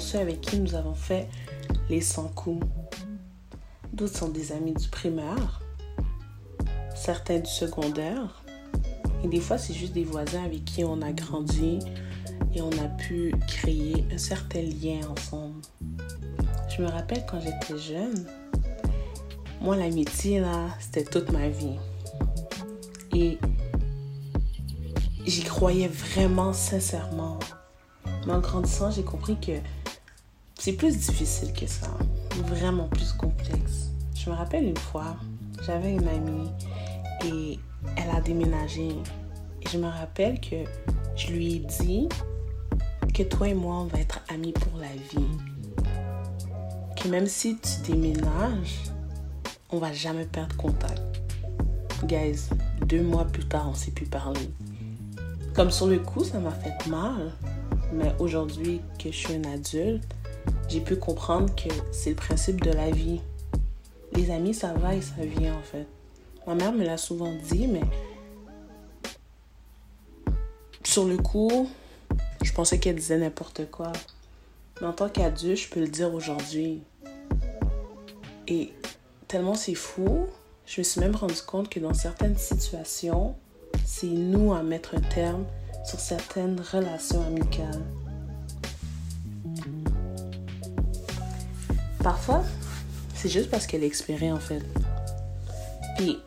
ceux avec qui nous avons fait les 100 coups. D'autres sont des amis du primaire, certains du secondaire, et des fois c'est juste des voisins avec qui on a grandi et on a pu créer un certain lien ensemble. Je me rappelle quand j'étais jeune, moi l'amitié là, c'était toute ma vie. Et j'y croyais vraiment sincèrement. Mais en grandissant, j'ai compris que c'est plus difficile que ça. Vraiment plus complexe. Je me rappelle une fois, j'avais une amie et elle a déménagé. Et je me rappelle que je lui ai dit que toi et moi, on va être amis pour la vie. Que même si tu déménages, on va jamais perdre contact. Guys, deux mois plus tard, on s'est plus parler. Comme sur le coup, ça m'a fait mal. Mais aujourd'hui que je suis un adulte, j'ai pu comprendre que c'est le principe de la vie. Les amis, ça va et ça vient en fait. Ma mère me l'a souvent dit, mais sur le coup, je pensais qu'elle disait n'importe quoi. Mais en tant qu'adulte, je peux le dire aujourd'hui. Et tellement c'est fou, je me suis même rendu compte que dans certaines situations, c'est nous à mettre un terme sur certaines relations amicales. Parfois, c'est juste parce qu'elle est en fait. Puis,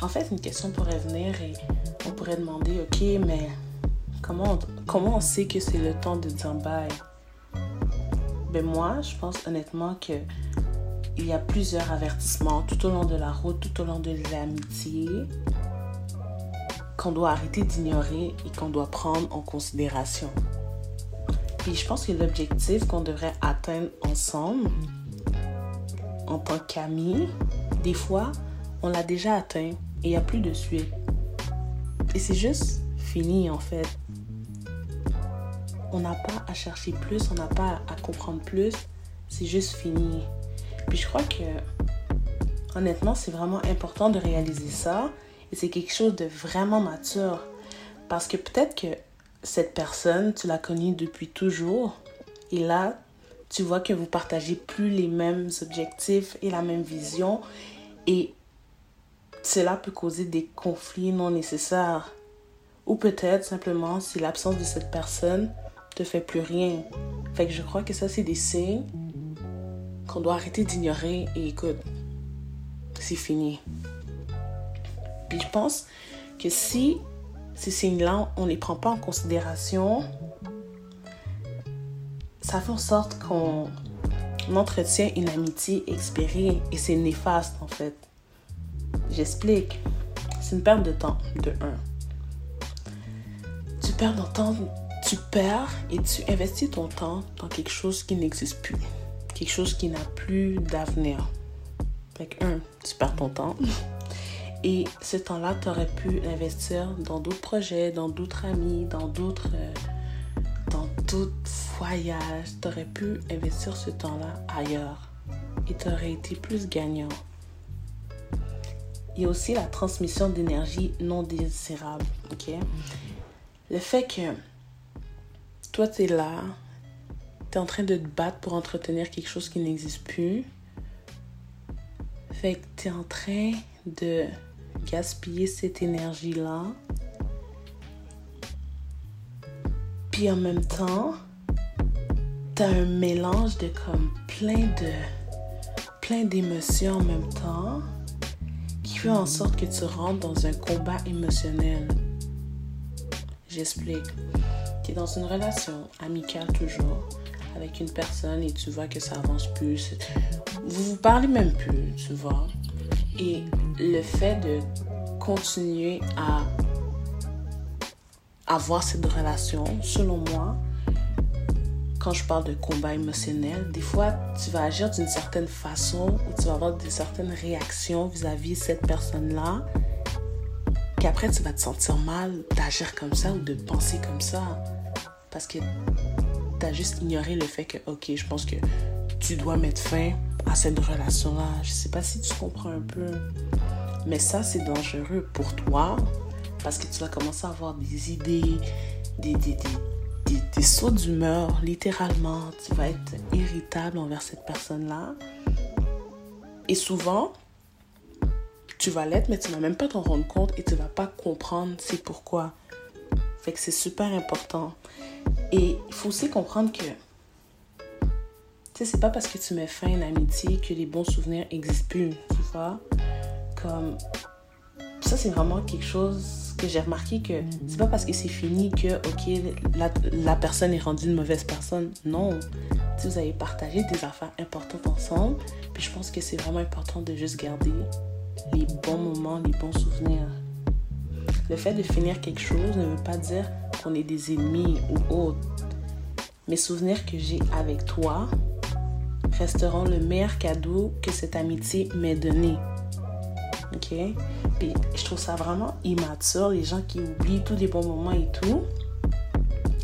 en fait, une question pourrait venir et on pourrait demander, ok, mais comment on, comment on sait que c'est le temps de dire bye? Ben moi, je pense honnêtement que il y a plusieurs avertissements tout au long de la route, tout au long de l'amitié, qu'on doit arrêter d'ignorer et qu'on doit prendre en considération. Puis je pense que l'objectif qu'on devrait atteindre ensemble, en tant qu'amis, des fois, on l'a déjà atteint et il n'y a plus de suite. Et c'est juste fini en fait. On n'a pas à chercher plus, on n'a pas à comprendre plus, c'est juste fini. Puis je crois que, honnêtement, c'est vraiment important de réaliser ça. Et c'est quelque chose de vraiment mature. Parce que peut-être que cette personne, tu l'as connue depuis toujours. Et là, tu vois que vous partagez plus les mêmes objectifs et la même vision. Et cela peut causer des conflits non nécessaires. Ou peut-être simplement si l'absence de cette personne te fait plus rien. Fait que je crois que ça, c'est des signes qu'on doit arrêter d'ignorer et écoute, c'est fini. Puis je pense que si ces signes-là, on ne les prend pas en considération, ça fait en sorte qu'on entretient une amitié expérée et c'est néfaste en fait. J'explique. C'est une perte de temps, de un. Tu perds ton temps, tu perds et tu investis ton temps dans quelque chose qui n'existe plus quelque chose qui n'a plus d'avenir. Fait un, tu perds ton temps. Et ce temps-là, tu aurais pu l'investir dans d'autres projets, dans d'autres amis, dans d'autres euh, dans d'autres voyages. Tu aurais pu investir ce temps-là ailleurs. Et tu aurais été plus gagnant. Il y a aussi la transmission d'énergie non désirable. ok? Le fait que toi, tu es là, tu es en train de te battre pour entretenir quelque chose qui n'existe plus. Fait que tu es en train de gaspiller cette énergie-là. Puis en même temps, tu as un mélange de comme plein de plein d'émotions en même temps qui fait en sorte que tu rentres dans un combat émotionnel. J'explique. Tu es dans une relation amicale toujours avec une personne et tu vois que ça avance plus. Vous vous parlez même plus, tu vois. Et le fait de continuer à avoir cette relation, selon moi, quand je parle de combat émotionnel, des fois, tu vas agir d'une certaine façon ou tu vas avoir des certaines réactions vis-à-vis de cette personne-là, qu'après, tu vas te sentir mal d'agir comme ça ou de penser comme ça. Parce que t'as juste ignoré le fait que, ok, je pense que tu dois mettre fin à cette relation-là. Je sais pas si tu comprends un peu. Mais ça, c'est dangereux pour toi parce que tu vas commencer à avoir des idées, des, des, des, sauts d'humeur, littéralement. Tu vas être irritable envers cette personne-là. Et souvent, tu vas l'être, mais tu vas même pas t'en rendre compte et tu vas pas comprendre c'est pourquoi. Fait que c'est super important. Et il faut aussi comprendre que, tu c'est pas parce que tu mets fin à une amitié que les bons souvenirs existent plus, tu vois. Comme, ça, c'est vraiment quelque chose que j'ai remarqué que c'est pas parce que c'est fini que, ok, la, la, personne est rendue une mauvaise personne. Non. Si vous avez partagé des affaires importantes ensemble, puis je pense que c'est vraiment important de juste garder les bons moments, les bons souvenirs. Le fait de finir quelque chose ne veut pas dire qu'on est des ennemis ou autre. Mes souvenirs que j'ai avec toi resteront le meilleur cadeau que cette amitié m'ait donné. OK? Puis je trouve ça vraiment immature, les gens qui oublient tous les bons moments et tout,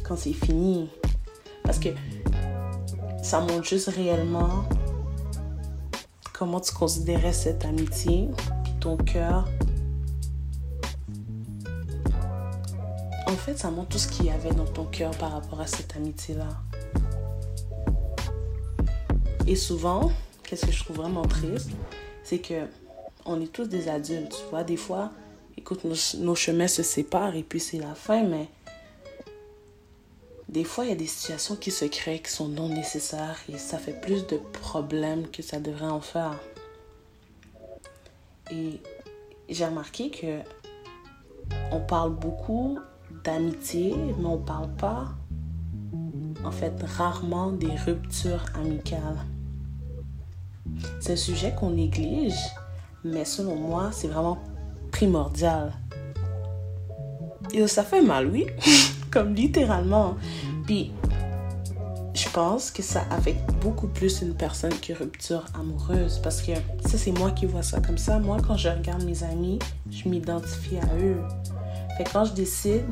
quand c'est fini. Parce que ça montre juste réellement comment tu considérais cette amitié, ton cœur. En fait, ça montre tout ce qu'il y avait dans ton cœur par rapport à cette amitié-là. Et souvent, qu'est-ce que je trouve vraiment triste, c'est que on est tous des adultes, tu vois. Des fois, écoute, nos, chemins se séparent et puis c'est la fin, mais des fois, il y a des situations qui se créent qui sont non nécessaires et ça fait plus de problèmes que ça devrait en faire. Et j'ai remarqué que on parle beaucoup d'amitié, mais on parle pas, en fait, rarement des ruptures amicales. C'est un sujet qu'on néglige, mais selon moi, c'est vraiment primordial. Et ça fait mal, oui, comme littéralement. Puis, je pense que ça affecte beaucoup plus une personne que rupture amoureuse. Parce que ça, c'est moi qui vois ça comme ça. Moi, quand je regarde mes amis, je m'identifie à eux. Fait quand je décide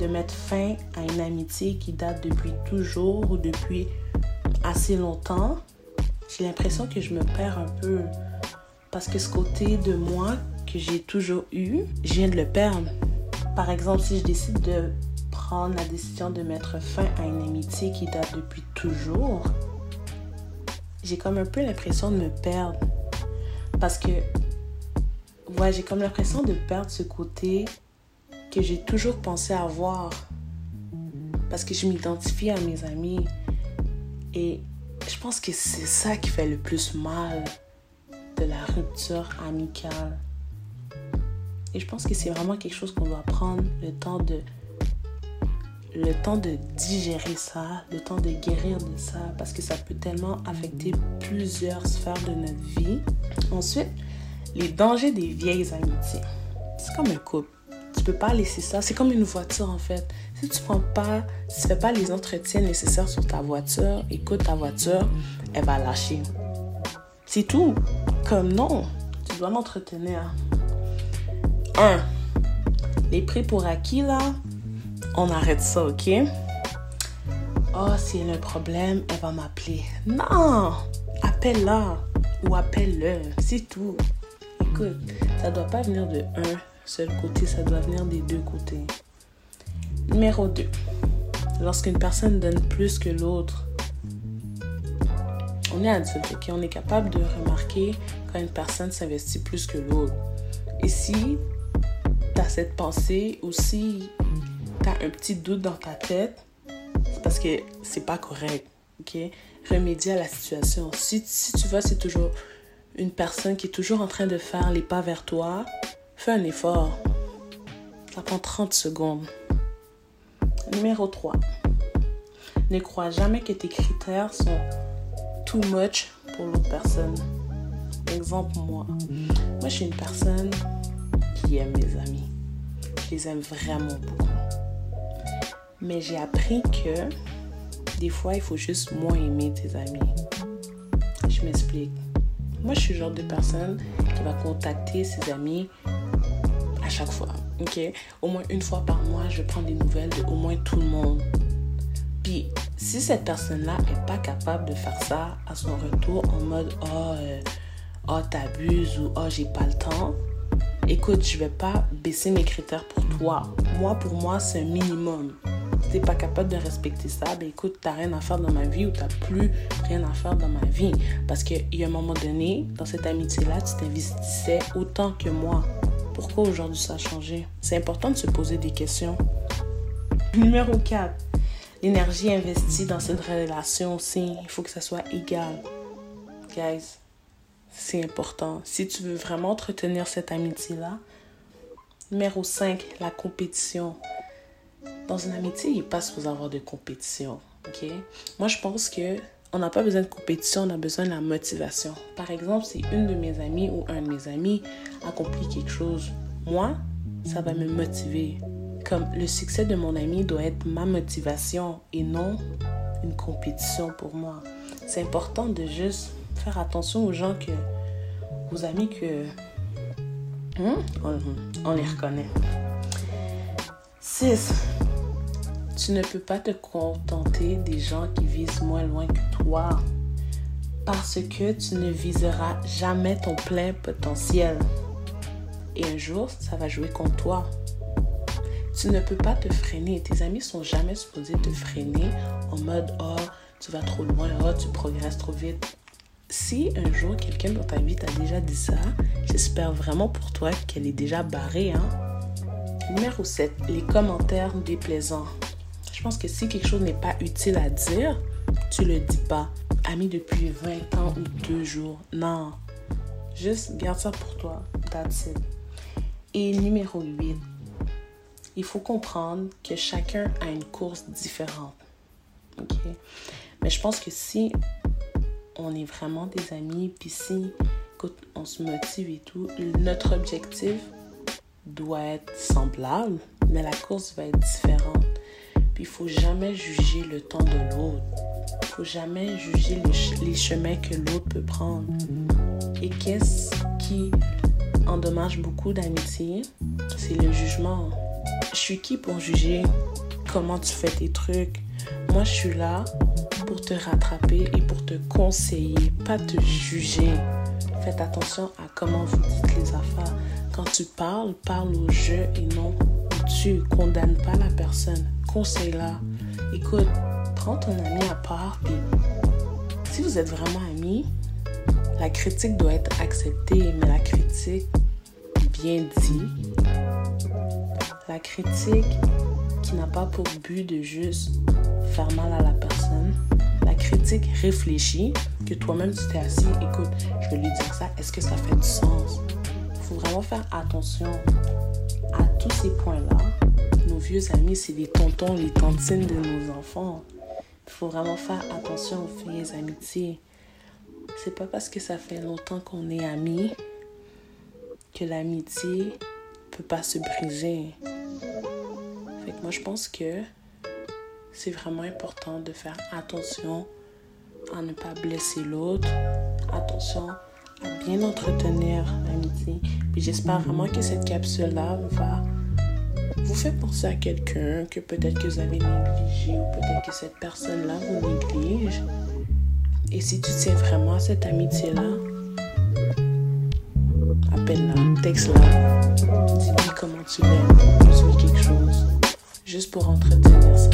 de mettre fin à une amitié qui date depuis toujours ou depuis assez longtemps, j'ai l'impression que je me perds un peu. Parce que ce côté de moi que j'ai toujours eu, je viens de le perdre. Par exemple, si je décide de prendre la décision de mettre fin à une amitié qui date depuis toujours, j'ai comme un peu l'impression de me perdre. Parce que, ouais, j'ai comme l'impression de perdre ce côté que j'ai toujours pensé avoir. Parce que je m'identifie à mes amis. Et je pense que c'est ça qui fait le plus mal de la rupture amicale. Et je pense que c'est vraiment quelque chose qu'on doit prendre le temps de le temps de digérer ça, le temps de guérir de ça, parce que ça peut tellement affecter plusieurs sphères de notre vie. Ensuite, les dangers des vieilles amitiés. C'est comme un couple. Tu peux pas laisser ça. C'est comme une voiture en fait. Si tu prends pas, tu fais pas les entretiens nécessaires sur ta voiture, écoute ta voiture, elle va lâcher. C'est tout. Comme non, tu dois l'entretenir. 1. Les prix pour acquis, là, on arrête ça, ok? Oh, si elle a un problème, elle va m'appeler. Non! Appelle-la ou appelle-le. C'est tout. Écoute, ça doit pas venir de un seul côté, ça doit venir des deux côtés. Numéro 2. Lorsqu'une personne donne plus que l'autre, on est adulte, ok? On est capable de remarquer quand une personne s'investit plus que l'autre. Et si tu as cette pensée ou si tu as un petit doute dans ta tête, c'est parce que c'est pas correct, ok? Remédier à la situation. Si, si tu vois, c'est toujours une personne qui est toujours en train de faire les pas vers toi, fais un effort. Ça prend 30 secondes. Numéro 3. Ne crois jamais que tes critères sont too much pour l'autre personne. Exemple, moi. Moi, je suis une personne qui aime mes amis. Je les aime vraiment beaucoup. Mais j'ai appris que des fois, il faut juste moins aimer tes amis. Je m'explique. Moi, je suis le genre de personne qui va contacter ses amis chaque fois. Ok? Au moins une fois par mois, je prends des nouvelles de au moins tout le monde. Puis, si cette personne-là n'est pas capable de faire ça à son retour en mode oh, euh, oh t'abuses ou oh j'ai pas le temps, écoute, je vais pas baisser mes critères pour toi. Moi, pour moi, c'est un minimum. t'es pas capable de respecter ça, ben écoute, t'as rien à faire dans ma vie ou t'as plus rien à faire dans ma vie. Parce qu'il y a un moment donné, dans cette amitié-là, tu t'investissais autant que moi. Pourquoi aujourd'hui ça a changé? C'est important de se poser des questions. Numéro 4. L'énergie investie dans cette relation aussi, il faut que ça soit égal. Guys, c'est important. Si tu veux vraiment entretenir cette amitié-là, numéro 5, la compétition. Dans une amitié, il n'est pas avoir de compétition. ok? Moi, je pense que on n'a pas besoin de compétition, on a besoin de la motivation. Par exemple, si une de mes amies ou un de mes amis accomplit quelque chose, moi, ça va me motiver. Comme le succès de mon ami doit être ma motivation et non une compétition pour moi. C'est important de juste faire attention aux gens que, aux amis que, hein, on, on les reconnaît. 6. Tu ne peux pas te contenter des gens qui visent moins loin que toi parce que tu ne viseras jamais ton plein potentiel. Et un jour, ça va jouer contre toi. Tu ne peux pas te freiner. Tes amis sont jamais supposés te freiner en mode Oh, tu vas trop loin, oh, tu progresses trop vite. Si un jour quelqu'un dans ta vie t'a déjà dit ça, j'espère vraiment pour toi qu'elle est déjà barrée. Hein? Numéro 7. Les commentaires déplaisants. Je pense que si quelque chose n'est pas utile à dire, tu le dis pas. Ami depuis 20 ans ou deux jours. Non. Juste garde ça pour toi. That's it. Et numéro 8. Il faut comprendre que chacun a une course différente. OK? Mais je pense que si on est vraiment des amis, puis si on se motive et tout, notre objectif doit être semblable, mais la course va être différente. Puis il faut jamais juger le temps de l'autre. Il faut jamais juger les, chemins que l'autre peut prendre. Et qu'est-ce qui endommage beaucoup d'amitié? C'est le jugement. Je suis qui pour juger comment tu fais tes trucs? Moi, je suis là pour te rattraper et pour te conseiller, pas te juger. Faites attention à comment vous dites les affaires. Quand tu parles, parle au jeu et non tu condamnes pas la personne. Conseille-la. Écoute, prends ton ami à part. Puis, si vous êtes vraiment amis, la critique doit être acceptée, mais la critique bien dit, la critique qui n'a pas pour but de juste faire mal à la personne, la critique réfléchie, que toi-même tu t'es assis, écoute, je vais lui dire ça, est-ce que ça fait du sens? Il faut vraiment faire attention à tous ces points-là. Nos vieux amis, c'est les tontons, les tantines de nos enfants. Il faut vraiment faire attention aux vieilles amitiés. C'est pas parce que ça fait longtemps qu'on est amis que l'amitié peut pas se briser. Fait que moi, je pense que c'est vraiment important de faire attention à ne pas blesser l'autre. Attention à bien entretenir l'amitié. Puis j'espère vraiment que cette capsule-là va vous faire penser à quelqu'un que peut-être que vous avez négligé ou peut-être que cette personne-là vous néglige. Et si tu tiens vraiment à cette amitié-là, appelle-la, texte-la, dis-lui comment tu l'aimes, dis-lui quelque chose, juste pour entretenir ça.